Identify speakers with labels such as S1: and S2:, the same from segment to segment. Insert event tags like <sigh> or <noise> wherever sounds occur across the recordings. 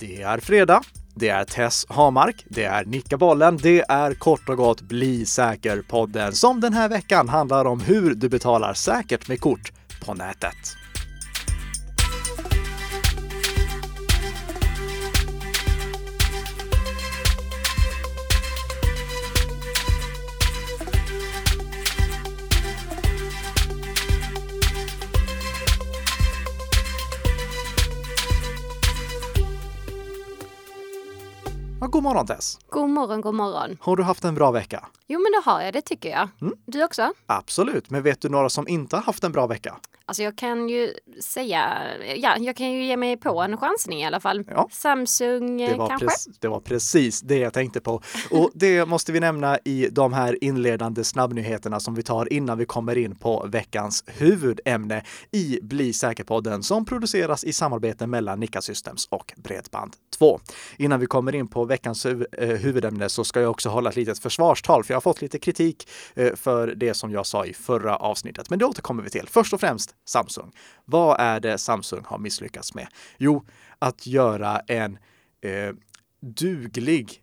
S1: Det är fredag. Det är Tess Hamark, det är Nicka Bollen, det är kort och gott Bli säker-podden som den här veckan handlar om hur du betalar säkert med kort på nätet. God morgon Tess!
S2: God morgon, god morgon.
S1: Har du haft en bra vecka?
S2: Jo, men det har jag, det tycker jag.
S1: Mm.
S2: Du också?
S1: Absolut, men vet du några som inte har haft en bra vecka?
S2: Alltså jag kan ju säga, ja, jag kan ju ge mig på en chansning i alla fall.
S1: Ja.
S2: Samsung
S1: Det
S2: eh, kanske?
S1: det var precis det jag tänkte på. Och det måste vi nämna i de här inledande snabbnyheterna som vi tar innan vi kommer in på veckans huvudämne i Bli säker-podden som produceras i samarbete mellan Nika Systems och 2. Innan vi kommer in på veckans huv- eh, huvudämne så ska jag också hålla ett litet försvarstal för jag har fått lite kritik eh, för det som jag sa i förra avsnittet. Men det återkommer vi till. Först och främst Samsung. Vad är det Samsung har misslyckats med? Jo, att göra en eh, duglig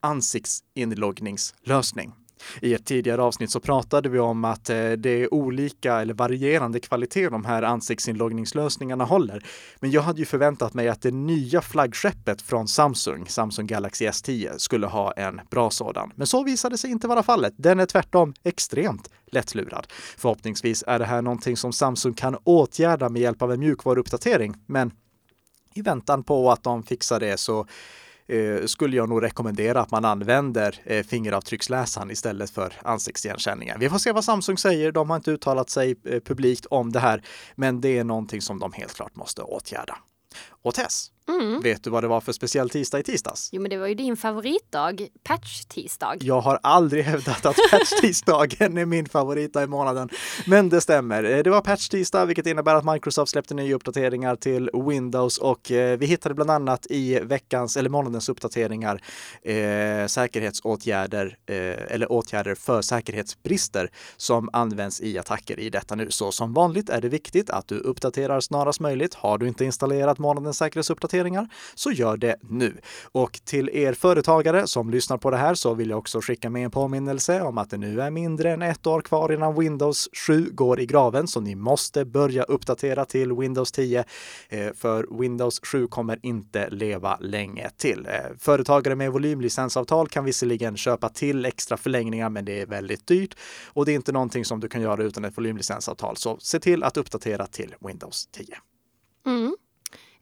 S1: ansiktsinloggningslösning. I ett tidigare avsnitt så pratade vi om att eh, det är olika eller varierande kvalitet de här ansiktsinloggningslösningarna håller. Men jag hade ju förväntat mig att det nya flaggskeppet från Samsung, Samsung Galaxy S10, skulle ha en bra sådan. Men så visade sig inte vara fallet. Den är tvärtom extremt lättlurad. Förhoppningsvis är det här någonting som Samsung kan åtgärda med hjälp av en mjukvaruuppdatering, men i väntan på att de fixar det så eh, skulle jag nog rekommendera att man använder eh, fingeravtrycksläsaren istället för ansiktsigenkänningen. Vi får se vad Samsung säger. De har inte uttalat sig eh, publikt om det här, men det är någonting som de helt klart måste åtgärda. Och Tess,
S2: Mm.
S1: vet du vad det var för speciell tisdag i tisdags?
S2: Jo, men det var ju din favoritdag, patch-tisdag.
S1: Jag har aldrig hävdat att patch-tisdagen är min favoritdag i månaden. Men det stämmer. Eh, Det var patch-tisdag, vilket innebär att Microsoft släppte nya uppdateringar till Windows och eh, vi hittade bland annat i veckans eller månadens uppdateringar eh, säkerhetsåtgärder eh, eller åtgärder för säkerhetsbrister som används i attacker i detta nu. Så som vanligt är det viktigt att du uppdaterar snarast möjligt. Har du inte installerat månadens uppdateringar så gör det nu. Och till er företagare som lyssnar på det här så vill jag också skicka med en påminnelse om att det nu är mindre än ett år kvar innan Windows 7 går i graven, så ni måste börja uppdatera till Windows 10. Eh, för Windows 7 kommer inte leva länge till. Eh, företagare med volymlicensavtal kan visserligen köpa till extra förlängningar, men det är väldigt dyrt och det är inte någonting som du kan göra utan ett volymlicensavtal. Så se till att uppdatera till Windows 10.
S2: Mm.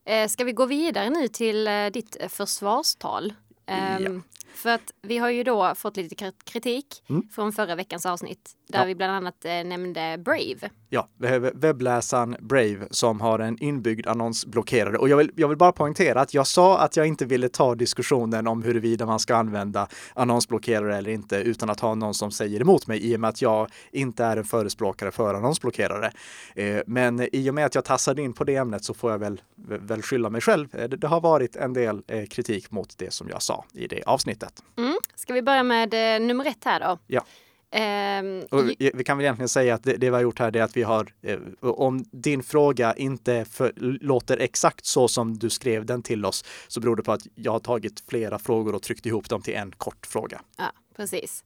S2: Eh, ska vi gå vidare nu till eh, ditt eh, försvarstal? Ehm, För att vi har ju då fått lite kri- kritik
S1: Mm.
S2: från förra veckans avsnitt där
S1: Ja.
S2: vi bland annat eh, nämnde Brave.
S1: Ja, webb- webbläsaren Brave som har en inbyggd annonsblockerare. Och jag vill, jag vill bara poängtera att jag sa att jag inte ville ta diskussionen om huruvida man ska använda annonsblockerare eller inte utan att ha någon som säger emot mig i och med att jag inte är en förespråkare för annonsblockerare. Eh, men i och med att jag tassade in på det ämnet så får jag väl, väl skylla mig själv. Eh, Det, det har varit en del eh, kritik mot det som jag sa i det avsnittet.
S2: Mm. Ska vi börja med eh, nummer ett här då?
S1: Ja.
S2: Ehm,
S1: vi vi kan väl egentligen säga att det, det vi har gjort här är att vi har, eh, om din fråga inte för, låter exakt så som du skrev den till oss, så beror det på att jag har tagit flera frågor och tryckt ihop dem till en kort fråga.
S2: Ja, precis.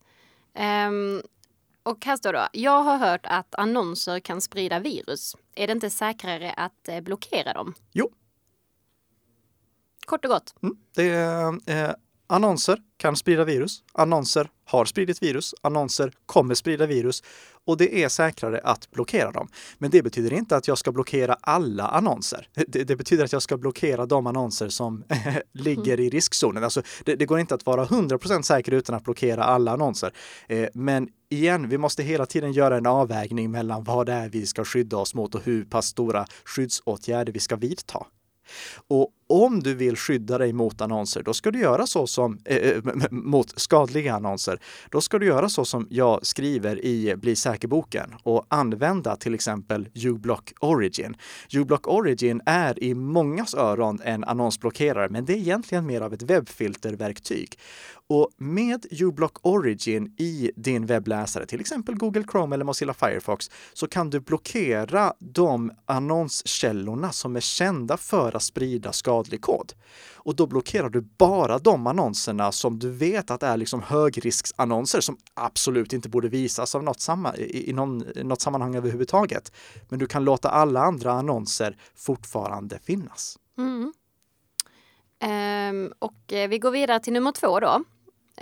S2: Ehm, och här står då, jag har hört att annonser kan sprida virus. Är det inte säkrare att eh, blockera dem?
S1: Jo.
S2: Kort och gott.
S1: Mm. Det eh, annonser kan sprida virus. Annonser har spridit virus. Annonser kommer sprida virus och det är säkrare att blockera dem. Men det betyder inte att jag ska blockera alla annonser. <laughs> Det, det betyder att jag ska blockera de annonser som <laughs> ligger i riskzonen. Alltså, det, det går inte att vara 100% säker utan att blockera alla annonser. Eh, men igen, vi måste hela tiden göra en avvägning mellan vad det är vi ska skydda oss mot och hur pass stora skyddsåtgärder vi ska vidta. Och om du vill skydda dig mot annonser, då ska du göra så som eh, eh mot skadliga annonser. Då ska du göra så som jag skriver i Bli säker-boken och använda till exempel uBlock Origin. uBlock Origin är i mångas öron en annonsblockerare, men det är egentligen mer av ett webbfilterverktyg. Och med uBlock Origin i din webbläsare, till exempel Google Chrome eller Mozilla Firefox, så kan du blockera de annonskällorna som är kända för att sprida skadliga skadlig kod. Och då blockerar du bara de annonserna som du vet att är liksom högrisksannonser som absolut inte borde visas av något, samma, i, i någon, något sammanhang överhuvudtaget. Men du kan låta alla andra annonser fortfarande finnas.
S2: Mm. Um, och eh, vi går vidare till nummer två då.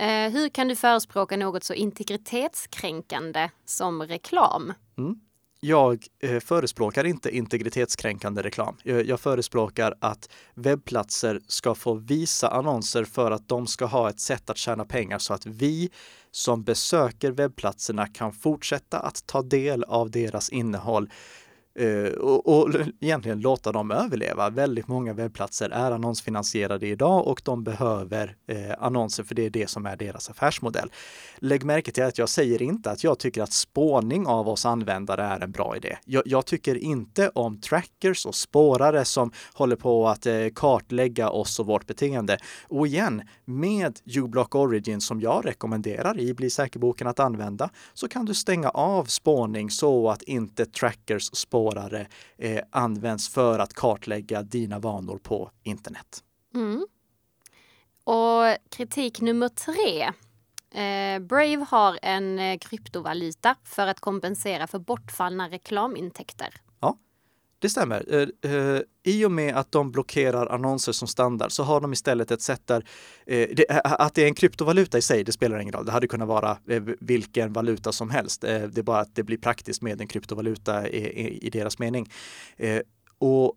S2: Uh, hur kan du förespråka något så integritetskränkande som reklam?
S1: Mm jag eh, förespråkar inte integritetskränkande reklam. Jag, förespråkar att webbplatser ska få visa annonser för att de ska ha ett sätt att tjäna pengar så att vi som besöker webbplatserna kan fortsätta att ta del av deras innehåll Eh, och, och egentligen låta dem överleva. Väldigt många webbplatser är annonsfinansierade idag och de behöver eh, annonser för det är det som är deras affärsmodell. Lägg märke till att jag säger inte att jag tycker att spårning av oss användare är en bra idé. Jag, jag tycker inte om trackers och spårare som håller på att eh, kartlägga oss och vårt beteende. Och igen, med uBlock Origin som jag rekommenderar i Bli säker-boken att använda så kan du stänga av spårning så att inte trackers spår spårare eh, används för att kartlägga dina vanor på internet.
S2: Mm. Och kritik nummer tre. Eh, Brave har en eh, kryptovaluta för att kompensera för bortfallna reklamintäkter.
S1: Det stämmer. Eh, eh, I och med att de blockerar annonser som standard så har de istället ett sätt där eh, att det är en kryptovaluta i sig, det spelar ingen roll. Det hade kunnat vara vilken valuta som helst. Det är bara att det blir praktiskt med en kryptovaluta i, i deras mening. Och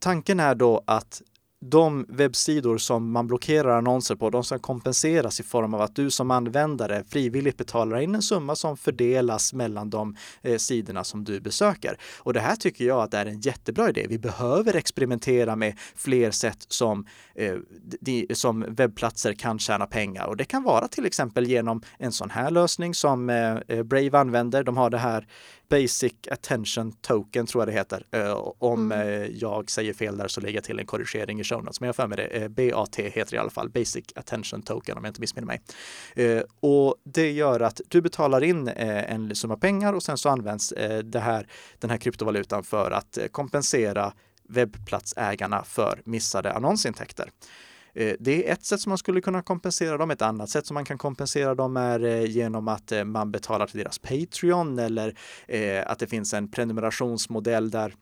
S1: tanken är då att de webbsidor som man blockerar annonser på, de ska kompenseras i form av att du som användare frivilligt betalar in en summa som fördelas mellan de eh, sidorna som du besöker. Och det här tycker jag att är en jättebra idé. Vi behöver experimentera med fler sätt som, eh, de, som webbplatser kan tjäna pengar och det kan vara till exempel genom en sån här lösning som eh, eh Brave använder. De har det här Basic Attention Token tror jag det heter. Uh, om mm. uh, jag säger fel där så lägger jag till en korrigering i show notes. Men jag för mig det. Uh, BAT heter det i alla fall. Basic Attention Token om jag inte missminner mig. och det gör att du betalar in en summa pengar och sen så används det här, den här kryptovalutan för att kompensera webbplatsägarna för missade annonsintäkter. Eh, det är ett sätt som man skulle kunna kompensera dem. Ett annat sätt som man kan kompensera dem är eh, genom att eh, man betalar till deras Patreon eller att det finns en prenumerationsmodell där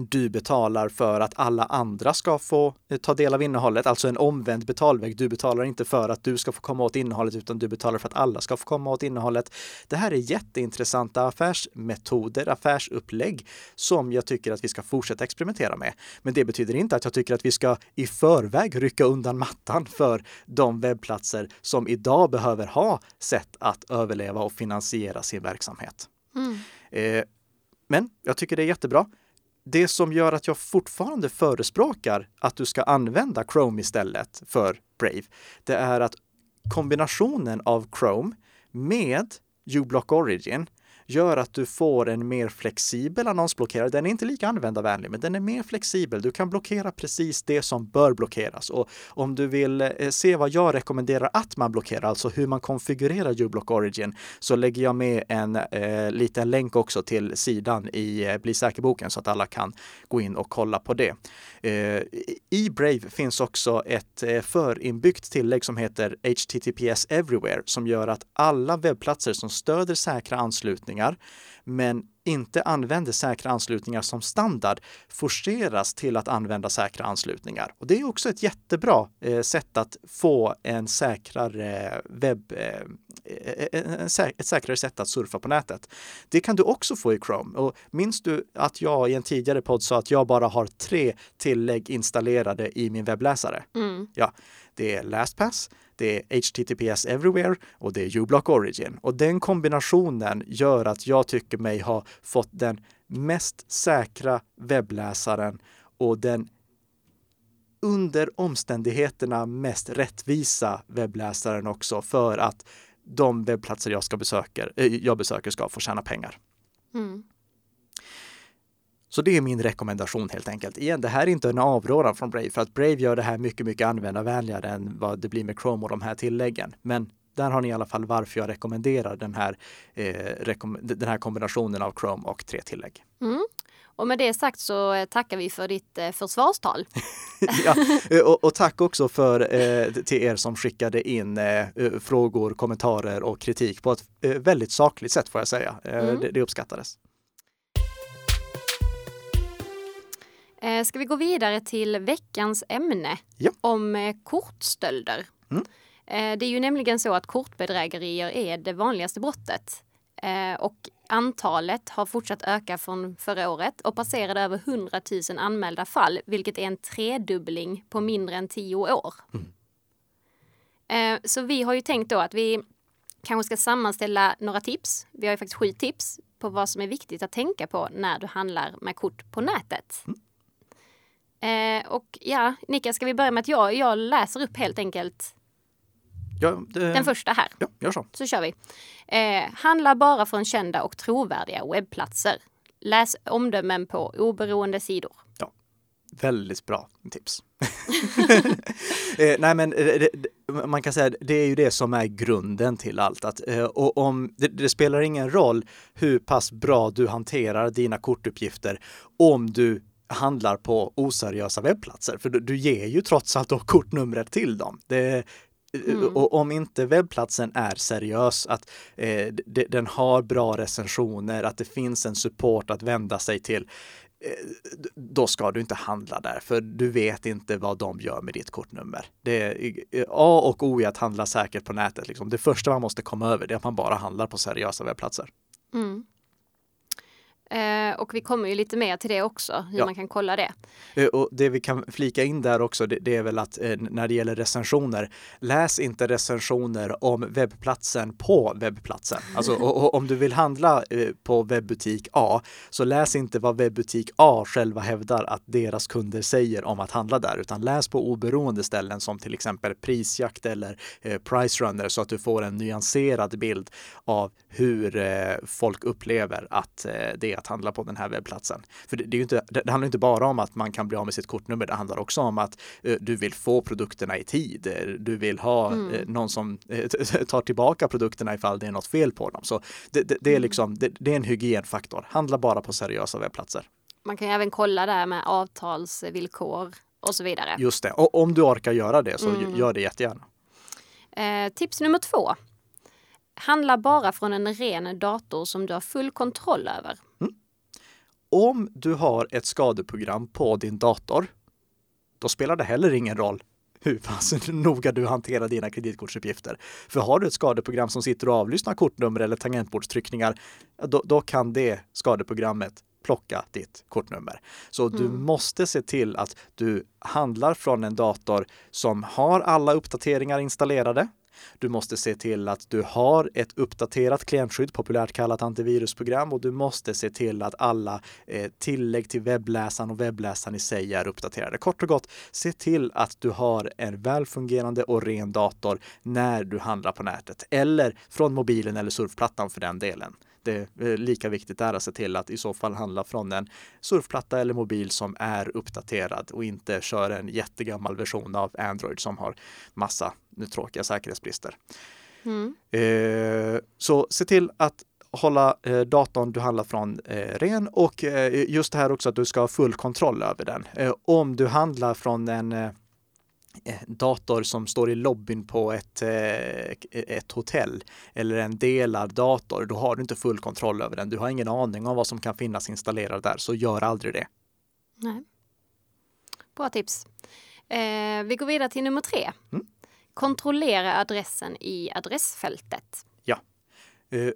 S1: du betalar för att alla andra ska få eh, ta del av innehållet, alltså en omvänd betalväg. Du betalar inte för att du ska få komma åt innehållet utan du betalar för att alla ska få komma åt innehållet. Det här är jätteintressanta affärsmetoder, affärsupplägg som jag tycker att vi ska fortsätta experimentera med. Men det betyder inte att jag tycker att vi ska i förväg rycka undan mattan för de webbplatser som idag behöver ha sätt att överleva och finansiera sin verksamhet. Mm. Eh, men jag tycker det är jättebra det som gör att jag fortfarande förespråkar att du ska använda Chrome istället för Brave, det är att kombinationen av Chrome med uBlock Origin gör att du får en mer flexibel annonsblockerare. Den är inte lika användarvänlig, men den är mer flexibel. Du kan blockera precis det som bör blockeras. Och om du vill eh, se vad jag rekommenderar att man blockerar, alltså hur man konfigurerar uBlock Origin, så lägger jag med en eh, liten länk också till sidan i eh, Bli säker-boken så att alla kan gå in och kolla på det. Eh, I Brave finns också ett eh, förinbyggt tillägg som heter HTTPS Everywhere som gör att alla webbplatser som stöder säkra anslutningar men inte använder säkra anslutningar som standard forceras till att använda säkra anslutningar. Och det är också ett jättebra eh, sätt att få en säkrare webb, eh, sä ett säkrare sätt att surfa på nätet. Det kan du också få i Chrome. Och minns du att jag i en tidigare podd sa att jag bara har tre tillägg installerade i min webbläsare? Mm. Ja, det är LastPass, det är HTTPS Everywhere och det är uBlock Origin. Och den kombinationen gör att jag tycker mig ha fått den mest säkra webbläsaren och den under omständigheterna mest rättvisa webbläsaren också för att de webbplatser jag, ska besöker, eh, jag besöker ska få tjäna pengar. Mm. Så det är min rekommendation helt enkelt. Igen, det här är inte en avrådan från Brave för att Brave gör det här mycket, mycket användarvänligare än vad det blir med Chrome och de här tilläggen. Men där har ni i alla fall varför jag rekommenderar den här, eh, rekom den här kombinationen av Chrome och tre tillägg.
S2: Mm. Och med det sagt så eh, tackar vi för ditt eh, försvarstal. <laughs> <laughs>
S1: ja, eh, och, och, tack också för eh, till er som skickade in eh, frågor, kommentarer och kritik på ett eh, väldigt sakligt sätt får jag säga. Mm. Det, det uppskattades.
S2: Ska vi gå vidare till veckans ämne ja. om kortstölder? Mm. Det är ju nämligen så att kortbedrägerier är det vanligaste brottet. Och Antalet har fortsatt öka från förra året och passerade över 100 000 anmälda fall, vilket är en tredubbling på mindre än tio år. Mm. Eh, så vi har ju tänkt då att vi kanske ska sammanställa några tips. Vi har ju faktiskt sju tips på vad som är viktigt att tänka på när du handlar med kort på nätet. Mm. Eh, och ja, Nika, ska vi börja med att jag, jag läser upp helt enkelt Ja, det... Den första här.
S1: Ja, gör så.
S2: Så kör vi. Eh, handla bara från kända och trovärdiga webbplatser. Läs omdömen på oberoende sidor.
S1: Ja, väldigt bra tips. <laughs> eh, nej, men eh, det, man kan säga det är ju det som är grunden till allt. Att, eh, och om, det, det, spelar ingen roll hur pass bra du hanterar dina kortuppgifter om du handlar på oseriösa webbplatser. För du, du ger ju trots allt då kortnumret till dem. Det, Mm. Och om inte webbplatsen är seriös, att eh, den har bra recensioner, att det finns en support att vända sig till, eh, då ska du inte handla där, för du vet inte vad de gör med ditt kortnummer. Det är A och O i att handla säkert på nätet. Liksom. Det första man måste komma över är att man bara handlar på seriösa webbplatser. Mm.
S2: Eh, och vi kommer ju lite mer till det också, hur ja. man kan kolla det.
S1: Eh, och det vi kan flika in där också, det, det är väl att eh, när det gäller recensioner, läs inte recensioner om webbplatsen på webbplatsen. Alltså <laughs> och, och, om du vill handla eh, på webbutik A, så läs inte vad webbutik A själva hävdar att deras kunder säger om att handla där, utan läs på oberoende ställen som till exempel Prisjakt eller eh, Pricerunner så att du får en nyanserad bild av hur eh, folk upplever att det att handla på den här webbplatsen. För det, det, är inte, det handlar inte bara om att man kan bli av med sitt kortnummer. Det handlar också om att uh, du vill få produkterna i tid. Du vill ha mm. uh, någon som uh, <laughs> tar tillbaka produkterna ifall det är något fel på dem. Så det, det, det är mm. liksom, det, är en hygienfaktor. Handla bara på seriösa webbplatser.
S2: Man kan ju även kolla där med avtalsvillkor och så vidare.
S1: Just det. Och om du orkar göra det så mm. gör det jättegärna.
S2: Eh, tips nummer två. Handla bara från en ren dator som du har full kontroll över.
S1: Om du har ett skadeprogram på din dator, då spelar det heller ingen roll hur pass <laughs> noga du hanterar dina kreditkortsuppgifter. För har du ett skadeprogram som sitter och avlyssnar kortnummer eller tangentbordstryckningar, då, då kan det skadeprogrammet plocka ditt kortnummer. Så mm. du måste se till att du handlar från en dator som har alla uppdateringar installerade, du måste se till att du har ett uppdaterat klientskydd, populärt kallat antivirusprogram och du måste se till att alla eh, tillägg till webbläsaren och webbläsaren i sig är uppdaterade. Kort och gott, se till att du har en välfungerande och ren dator när du handlar på nätet eller från mobilen eller surfplattan för den delen det är lika viktigt där att se till att i så fall handla från en surfplatta eller mobil som är uppdaterad och inte köra en jättegammal version av Android som har massa tråkiga säkerhetsbrister. Mm. Eh, så se till att hålla eh, datorn du handlar från eh, ren och eh, just det här också att du ska ha full kontroll över den. Eh, om du handlar från en eh, Eh, dator som står i lobbyn på ett, eh, ett hotell eller en delad dator, då har du inte full kontroll över den. Du har ingen aning om vad som kan finnas installerat där, så gör aldrig det.
S2: Nej. Bra tips. Eh, vi går vidare till nummer tre. Mm. Kontrollera adressen i adressfältet.
S1: Ja. Eh,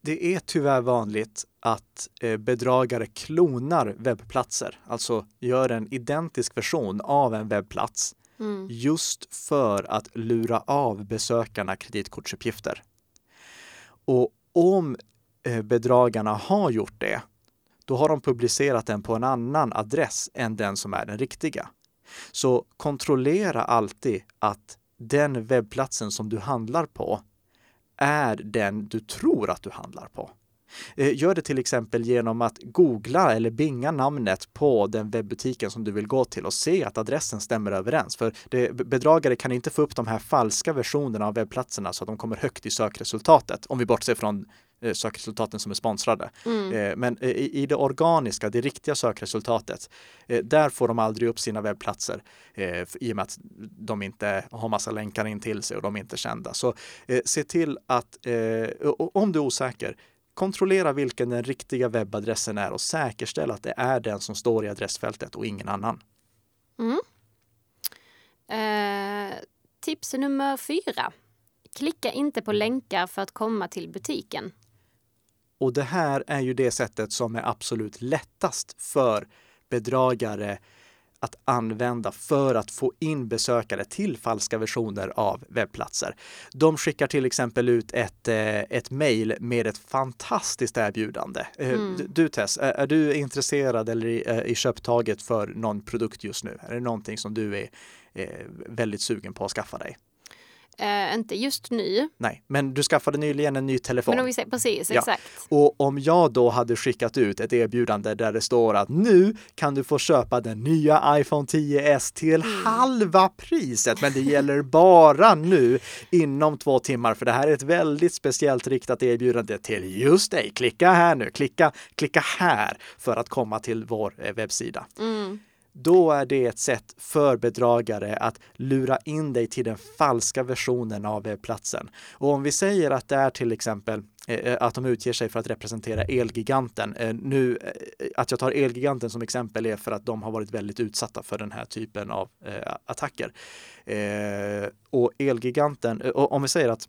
S1: det är tyvärr vanligt att eh, bedragare klonar webbplatser, alltså gör en identisk version av en webbplats Mm. Just för att lura av besökarna kreditkortsuppgifter. Och om eh, bedragarna har gjort det, då har de publicerat den på en annan adress än den som är den riktiga. Så kontrollera alltid att den webbplatsen som du handlar på är den du tror att du handlar på. Eh, gör det till exempel genom att googla eller binga namnet på den webbutiken som du vill gå till och se att adressen stämmer överens. För det, bedragare kan inte få upp de här falska versionerna av webbplatserna så att de kommer högt i sökresultatet. Om vi bortser från eh, sökresultaten som är sponsrade. Mm. Eh, men i, det organiska, det riktiga sökresultatet, där får de aldrig upp sina webbplatser i och med att de inte har massa länkar in till sig och de är inte kända. Så se till att, om du är osäker, Kontrollera vilken den riktiga webbadressen är och säkerställ att det är den som står i adressfältet och ingen annan. Mm.
S2: Eh, tips nummer fyra. Klicka inte på länkar för att komma till butiken.
S1: Och det här är ju det sättet som är absolut lättast för bedragare att använda för att få in besökare till falska versioner av webbplatser. De skickar till exempel ut ett, eh, ett mejl med ett fantastiskt erbjudande. Eh, mm. Du Tess, är du intresserad eller i, eh, i köptaget för någon produkt just nu? Är det någonting som du är väldigt sugen på att skaffa dig?
S2: Uh, inte just nu.
S1: Nej, men du skaffade nyligen en ny telefon.
S2: Men om vi säger, precis, ja. exakt.
S1: Och om jag då hade skickat ut ett erbjudande där det står att nu kan du få köpa den nya iPhone 10s till mm. halva priset, men det gäller bara nu inom två timmar, för det här är ett väldigt speciellt riktat erbjudande till just dig. Klicka här nu, klicka, klicka här för att komma till vår eh, webbsida. Mm då är det ett sätt för bedragare att lura in dig till den falska versionen av eh, platsen. Och om vi säger att det är till exempel eh, eh, att de utger sig för att representera Elgiganten. Nu, att jag tar Elgiganten som exempel är för att de har varit väldigt utsatta för den här typen av attacker. och Elgiganten, om vi säger att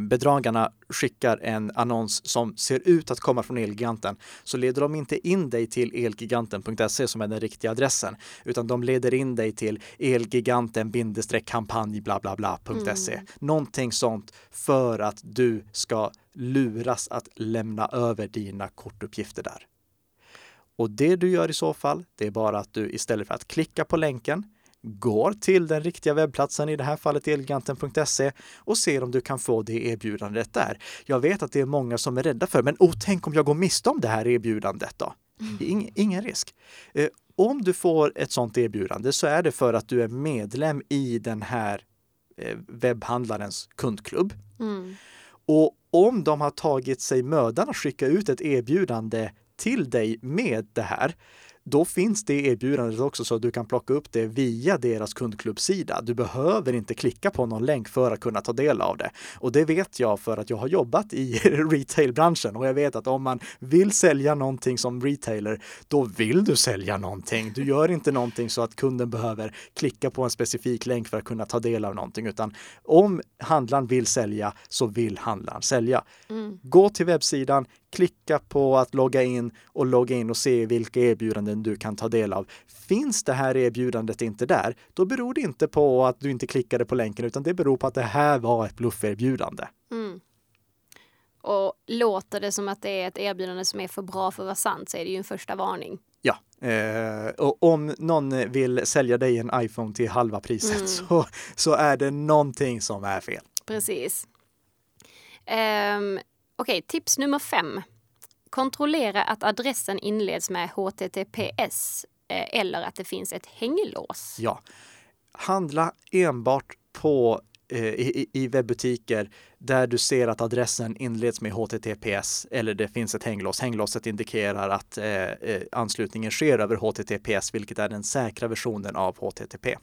S1: bedragarna skickar en annons som ser ut att komma från Elgiganten så leder de inte in dig till elgiganten.se som är den riktiga adressen utan de leder in dig till elgiganten kampanj bla bla bla.se. Mm. Någonting sånt för att du ska luras att lämna över dina kortuppgifter där. Och det du gör i så fall, det är bara att du istället för att klicka på länken går till den riktiga webbplatsen, i det här fallet elgiganten.se och ser om du kan få det erbjudandet där. Jag vet att det är många som är rädda för, men oh, tänk om jag går miste om det här erbjudandet då? Mm. Ing, ingen risk. Eh, om du får ett sådant erbjudande så är det för att du är medlem i den här eh, webbhandlarens kundklubb. Mm. Och om de har tagit sig mödan att skicka ut ett erbjudande till dig med det här, då finns det erbjudandet också så att du kan plocka upp det via deras kundklubbsida. Du behöver inte klicka på någon länk för att kunna ta del av det. Och det vet jag för att jag har jobbat i <laughs> retailbranschen och jag vet att om man vill sälja någonting som retailer, då vill du sälja någonting. Du gör inte någonting så att kunden behöver klicka på en specifik länk för att kunna ta del av någonting, utan om handlaren vill sälja så vill handlaren sälja. Mm. Gå till webbsidan, klicka på att logga in och logga in och se vilka erbjudanden du kan ta del av. Finns det här erbjudandet inte där, då beror det inte på att du inte klickade på länken, utan det beror på att det här var ett blufferbjudande. Mm.
S2: Och låter det som att det är ett erbjudande som är för bra för att vara sant så är det ju en första varning.
S1: Ja, eh, och om någon vill sälja dig en iPhone till halva priset mm. så, så är det någonting som är fel.
S2: Precis. Um, Okej, tips nummer fem. Kontrollera att adressen inleds med HTTPS eh, eller att det finns ett hänglås.
S1: Ja, handla enbart på eh, i, i webbutiker där du ser att adressen inleds med HTTPS eller det finns ett hänglås. Hänglåset indikerar att eh, eh anslutningen sker över HTTPS, vilket är den säkra versionen av HTTP.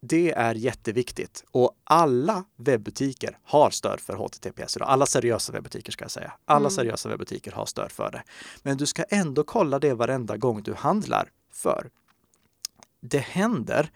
S1: Det är jätteviktigt och alla webbutiker har stöd för HTTPS idag. Alla seriösa webbutiker ska jag säga. Alla mm. seriösa webbutiker har stöd för det. Men du ska ändå kolla det varenda gång du handlar för det händer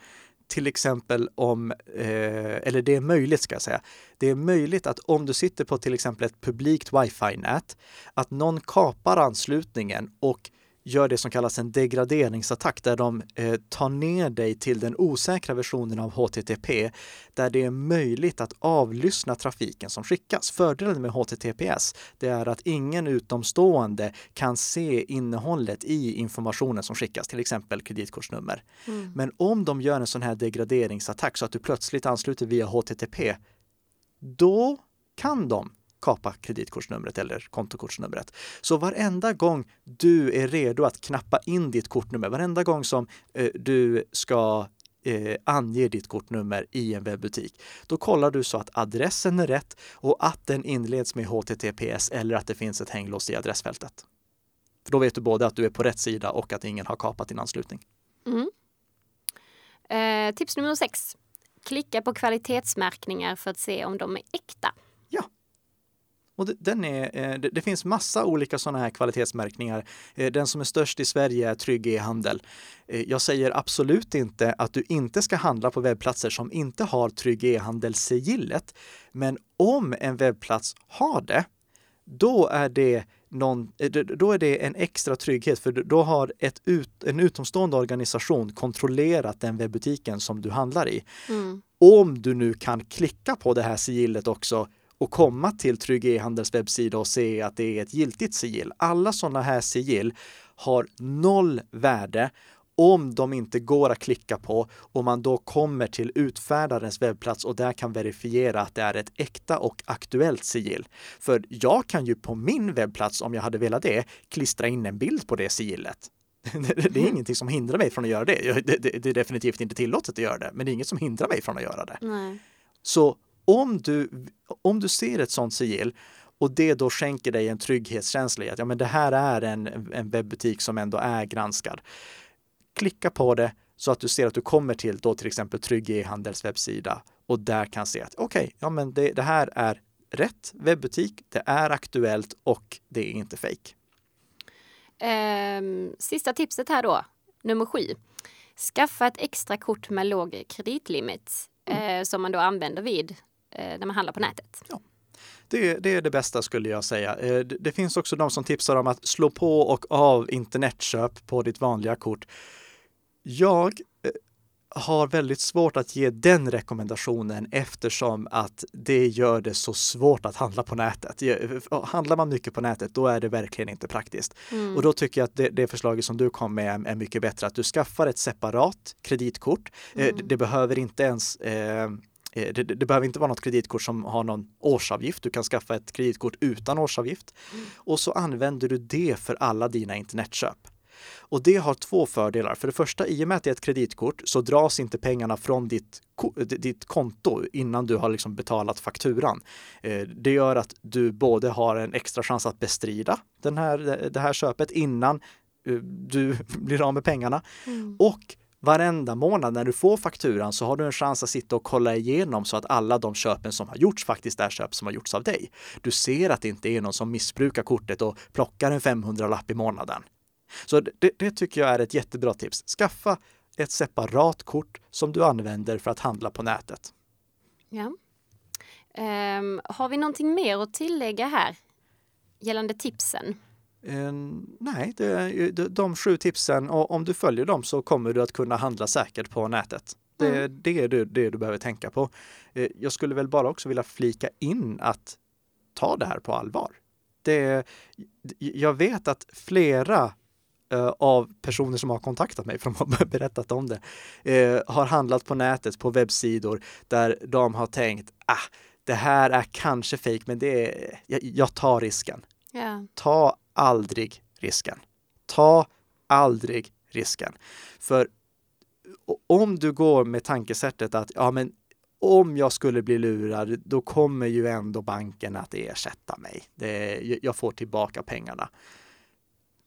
S1: till exempel om, eh, eller det är möjligt ska jag säga, det är möjligt att om du sitter på till exempel ett publikt wifi-nät, att någon kapar anslutningen och gör det som kallas en degraderingsattack där de eh, tar ner dig till den osäkra versionen av HTTP där det är möjligt att avlyssna trafiken som skickas. Fördelen med HTTPS det är att ingen utomstående kan se innehållet i informationen som skickas, till exempel kreditkortsnummer. Mm. Men om de gör en sån här degraderingsattack så att du plötsligt ansluter via HTTP, då kan de kapa kreditkortsnumret eller kontokortsnumret. Så varenda gång du är redo att knappa in ditt kortnummer, varenda gång som eh, du ska eh, anger ditt kortnummer i en webbutik. Då kollar du så att adressen är rätt och att den inleds med HTTPS eller att det finns ett hänglås i adressfältet. För då vet du både att du är på rätt sida och att ingen har kapat din anslutning. Mm.
S2: Eh, tips nummer sex. Klicka på kvalitetsmärkningar för att se om de är äkta.
S1: Och den är, eh, det, finns massa olika sådana här kvalitetsmärkningar. Eh, den som är störst i Sverige är Trygg e-handel. Eh, jag säger absolut inte att du inte ska handla på webbplatser som inte har Trygg e-handel-sigillet. Men om en webbplats har det, då är det någon, då är det en extra trygghet för då har ett ut, en utomstående organisation kontrollerat den webbutiken som du handlar i. Mm. Om du nu kan klicka på det här sigillet också och komma till Trygg e-handels webbsida och se att det är ett giltigt sigill. Alla sådana här sigill har noll värde om de inte går att klicka på och man då kommer till utfärdarens webbplats och där kan verifiera att det är ett äkta och aktuellt sigill. För jag kan ju på min webbplats, om jag hade velat det, klistra in en bild på det sigillet. <laughs> Det är ingenting som hindrar mig från att göra det. Det är definitivt inte tillåtet att göra det, men det är inget som hindrar mig från att göra det. Nej. Så om du, om du ser ett sånt sigill och det då skänker dig en trygghetskänsla i att ja, men det här är en, en webbutik som ändå är granskad. Klicka på det så att du ser att du kommer till då till exempel Trygg e-handels webbsida och där kan se att okej, okay, ja men det, det, här är rätt webbutik, det är aktuellt och det är inte fejk.
S2: Um, sista tipset här då, nummer sju. Skaffa ett extra kort med låg kreditlimit mm. eh, som man då använder vid när man handlar på nätet. Ja.
S1: Det, det, är det bästa skulle jag säga. Eh, det finns också de som tipsar om att slå på och av internetköp på ditt vanliga kort. Jag eh, har väldigt svårt att ge den rekommendationen eftersom att det gör det så svårt att handla på nätet. Handlar man mycket på nätet, då är det verkligen inte praktiskt. Mm. Och då tycker jag att det, det förslaget som du kom med är mycket bättre. Att du skaffar ett separat kreditkort. Mm. Det, det behöver inte ens eh, Eh, det, det, behöver inte vara något kreditkort som har någon årsavgift. Du kan skaffa ett kreditkort utan årsavgift mm. och så använder du det för alla dina internetköp. Och det har två fördelar. För det första, i och med att det är ett kreditkort så dras inte pengarna från ditt, ditt konto innan du har liksom betalat fakturan. Eh, det gör att du både har en extra chans att bestrida den här, det här köpet innan eh, du <laughs> blir av med pengarna mm. och varenda månad när du får fakturan så har du en chans att sitta och kolla igenom så att alla de köpen som har gjorts faktiskt är köp som har gjorts av dig. Du ser att det inte är någon som missbrukar kortet och plockar en 500-lapp i månaden. Så det, det, tycker jag är ett jättebra tips. Skaffa ett separat kort som du använder för att handla på nätet.
S2: Ja. Um, har vi någonting mer att tillägga här gällande tipsen?
S1: Eh, nej, det, de sju tipsen och om du följer dem så kommer du att kunna handla säkert på nätet. Det, mm. det är det, det, du behöver tänka på. Eh, jag skulle väl bara också vilja flika in att ta det här på allvar. Det, jag vet att flera eh, av personer som har kontaktat mig, för de har <laughs> berättat om det, har handlat på nätet på webbsidor där de har tänkt ah, det här är kanske fejk, men det är, jag, jag tar risken. Yeah. Ta aldrig risken. Ta aldrig risken. För om du går med tankesättet att ja, men om jag skulle bli lurad, då kommer ju ändå banken att ersätta mig. Det, jag får tillbaka pengarna.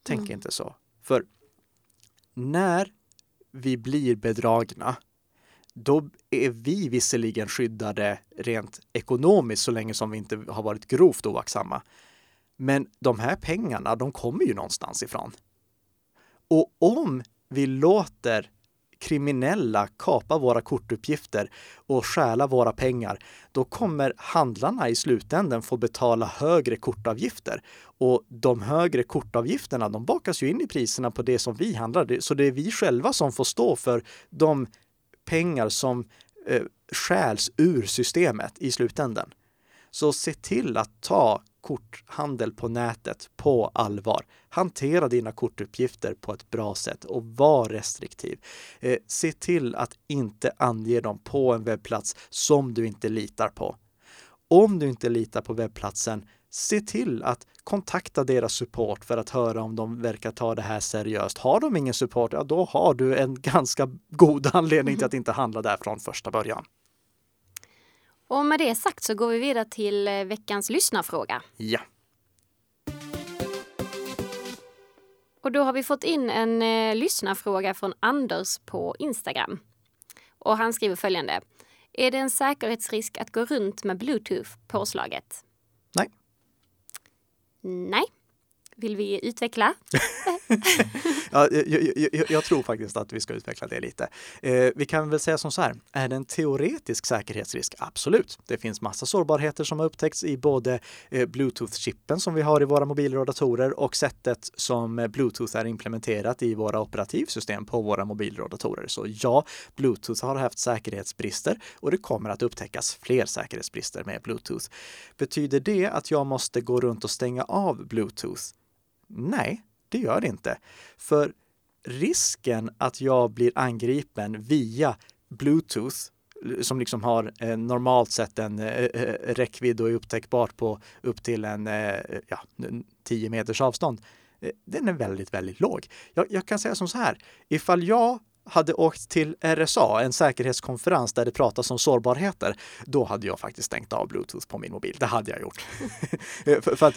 S1: Tänk mm. inte så. För när vi blir bedragna, då är vi visserligen skyddade rent ekonomiskt så länge som vi inte har varit grovt oaktsamma. Men de här pengarna, de kommer ju någonstans ifrån. Och om vi låter kriminella kapa våra kortuppgifter och stjäla våra pengar, då kommer handlarna i slutänden få betala högre kortavgifter. Och de högre kortavgifterna, de bakas ju in i priserna på det som vi handlar. Så det är vi själva som får stå för de pengar som eh, stjäls ur systemet i slutänden. Så se till att ta korthandel på nätet på allvar. Hantera dina kortuppgifter på ett bra sätt och var restriktiv. Eh, se till att inte ange dem på en webbplats som du inte litar på. Om du inte litar på webbplatsen, se till att kontakta deras support för att höra om de verkar ta det här seriöst. Har de ingen support, ja då har du en <laughs> ganska god anledning till att inte handla där från första början.
S2: Och med det sagt så går vi vidare till eh, veckans lyssnarfråga.
S1: Ja.
S2: Och då har vi fått in en eh, lyssnarfråga från Anders på Instagram. Och han skriver följande. Är det en säkerhetsrisk att gå runt med bluetooth påslaget?
S1: Nej.
S2: Nej. Vill vi utveckla? <laughs>
S1: ja, jag, jag, jag, tror faktiskt att vi ska utveckla det lite. Eh, vi kan väl säga som så här, är det en teoretisk säkerhetsrisk? Absolut. Det finns massa sårbarheter som har upptäckts i både eh, Bluetooth-chippen som vi har i våra mobiler och datorer och sättet som eh, Bluetooth är implementerat i våra operativsystem på våra mobiler och datorer. Så ja, Bluetooth har haft säkerhetsbrister och det kommer att upptäckas fler säkerhetsbrister med Bluetooth. Betyder det att jag måste gå runt och stänga av Bluetooth? Nej, det gör det inte. För risken att jag blir angripen via Bluetooth som liksom har eh, normalt sett en eh, eh, eh räckvidd och är upptäckbart på upp till en eh, ja, 10 meters avstånd. Eh, den är väldigt, väldigt låg. Jag, jag kan säga som så här, ifall jag hade åkt till RSA, en säkerhetskonferens där det pratas om sårbarheter, då hade jag faktiskt stängt av Bluetooth på min mobil. Det hade jag gjort. <laughs> Eh, för, för, att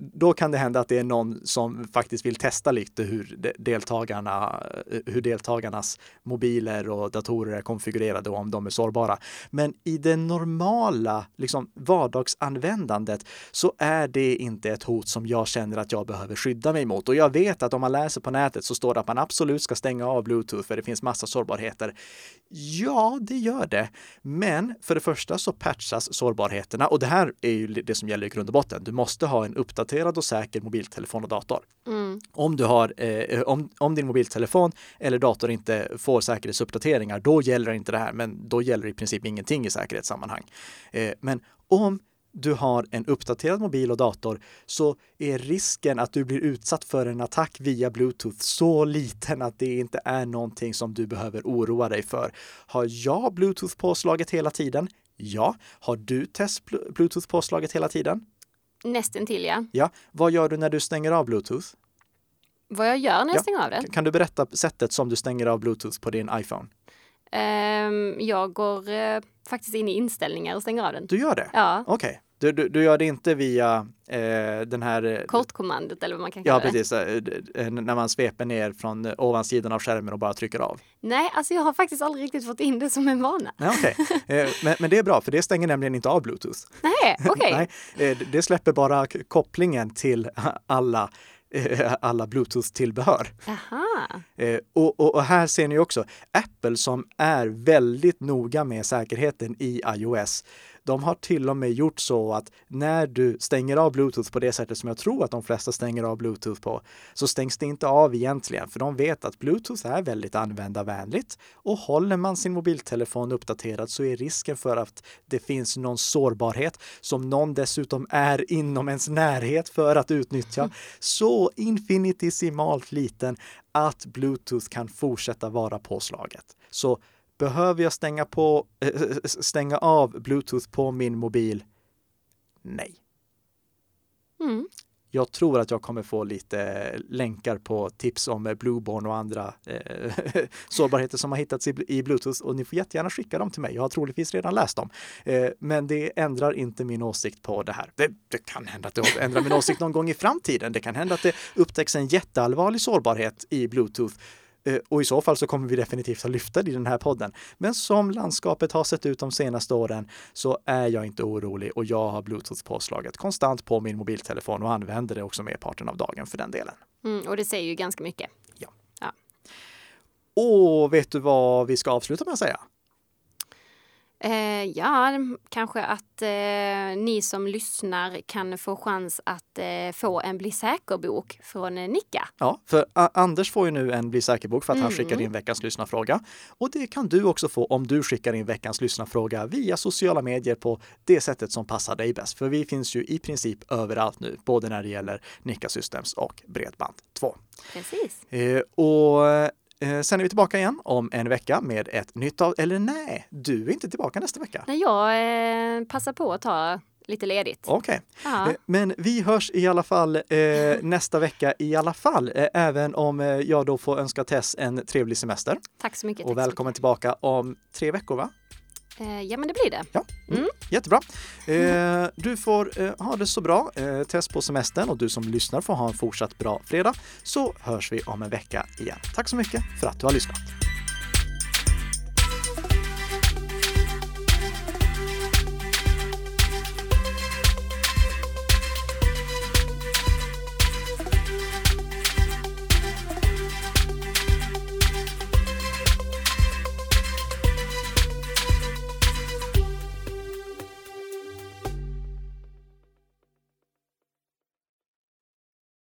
S1: då kan det hända att det är någon som faktiskt vill testa lite hur deltagarna, eh, hur deltagarnas mobiler och datorer är konfigurerade och om de är sårbara. Men i det normala liksom, vardagsanvändandet så är det inte ett hot som jag känner att jag behöver skydda mig mot. Och jag vet att om man läser på nätet så står det att man absolut ska stänga av Bluetooth för det finns massa sårbarheter. Ja, det gör det. Men för det första så patchas sårbarheterna och det här är ju det som gäller i grund och botten. Du måste ha en uppdaterad och säker mobiltelefon och dator. Mm. Om, du har, eh, om, om din mobiltelefon eller dator inte får säkerhetsuppdateringar, då gäller inte det här, men då gäller i princip ingenting i säkerhetssammanhang. Eh, men om du har en uppdaterad mobil och dator så är risken att du blir utsatt för en attack via Bluetooth så liten att det inte är någonting som du behöver oroa dig för. Har jag Bluetooth påslaget hela tiden? Ja. Har du test Bluetooth påslaget hela tiden?
S2: Nästan till ja.
S1: Ja. Vad gör du när du stänger av Bluetooth?
S2: Vad jag gör när jag ja. stänger av det?
S1: Kan du berätta sättet som du stänger av Bluetooth på din iPhone?
S2: Um, jag går uh, faktiskt in i inställningar och stänger av den.
S1: Du gör det?
S2: Ja.
S1: Okej. Okay. Du, du, du, gör det inte via eh, den här... Eh,
S2: Kortkommandot eller vad man kan kalla
S1: det. Ja, precis. Eh, när man sveper ner från ovansidan av skärmen och bara trycker av.
S2: Nej, alltså jag har faktiskt aldrig riktigt fått in det som en vana.
S1: Nej, okay. <laughs> men, men, det är bra, för det stänger nämligen inte av Bluetooth.
S2: Nej, okej. <laughs>
S1: Okay. det släpper bara kopplingen till <laughs> alla alla Bluetooth-tillbehör. Och, och, och, här ser ni också Apple som är väldigt noga med säkerheten i iOS. De har till och med gjort så att när du stänger av Bluetooth på det sättet som jag tror att de flesta stänger av Bluetooth på, så stängs det inte av egentligen, för de vet att Bluetooth är väldigt användarvänligt och håller man sin mobiltelefon uppdaterad så är risken för att det finns någon sårbarhet som någon dessutom är inom ens närhet för att utnyttja så infinitissimalt liten att Bluetooth kan fortsätta vara påslaget. Så Behöver jag stänga, på, äh, stänga av Bluetooth på min mobil? Nej. Mm. Jag tror att jag kommer få lite länkar på tips om Blueborn och andra eh, <laughs> sårbarheter som har hittats i, i, Bluetooth och ni får jättegärna skicka dem till mig. Jag har troligtvis redan läst dem. Eh, men det ändrar inte min åsikt på det här. Det, det, kan hända att det ändrar min åsikt någon gång i framtiden. Det kan hända att det upptäcks en jätteallvarlig sårbarhet i Bluetooth Eh, och i så fall så kommer vi definitivt att lyfta det i den här podden. Men som landskapet har sett ut de senaste åren så är jag inte orolig och jag har Bluetooth påslaget konstant på min mobiltelefon och använder det också merparten av dagen för den delen.
S2: Mm, och det säger ju ganska mycket.
S1: Ja. ja. Och vet du vad vi ska avsluta med att säga?
S2: Eh, ja, kanske att eh, ni som lyssnar kan få chans att eh, få en Bli säker-bok från eh, Nicka.
S1: Ja, för Anders får ju nu en Bli säker-bok för att mm. han skickar in veckans lyssnarfråga. Och det kan du också få om du skickar in veckans lyssnarfråga via sociala medier på det sättet som passar dig bäst. För vi finns ju i princip överallt nu, både när det gäller Nicka Systems och Bredband2.
S2: Precis.
S1: Eh, och sen är vi tillbaka igen om en vecka med ett nytt av... Eller nej, du är inte tillbaka nästa vecka.
S2: Nej, jag eh, passar på att ta lite ledigt.
S1: Okej, okay. men vi hörs i alla fall eh, <laughs> nästa vecka i alla fall, eh, även om eh, jag då får önska Tess en trevlig semester.
S2: Tack så mycket.
S1: Och välkommen tillbaka om tre veckor, va?
S2: Eh, ja, men det blir det.
S1: Ja, mm. mm. Jättebra. Eh, du får eh, ha det så bra, eh, test på semestern och du som lyssnar får ha en fortsatt bra fredag så hörs vi om en vecka igen. Tack så mycket för att du har lyssnat.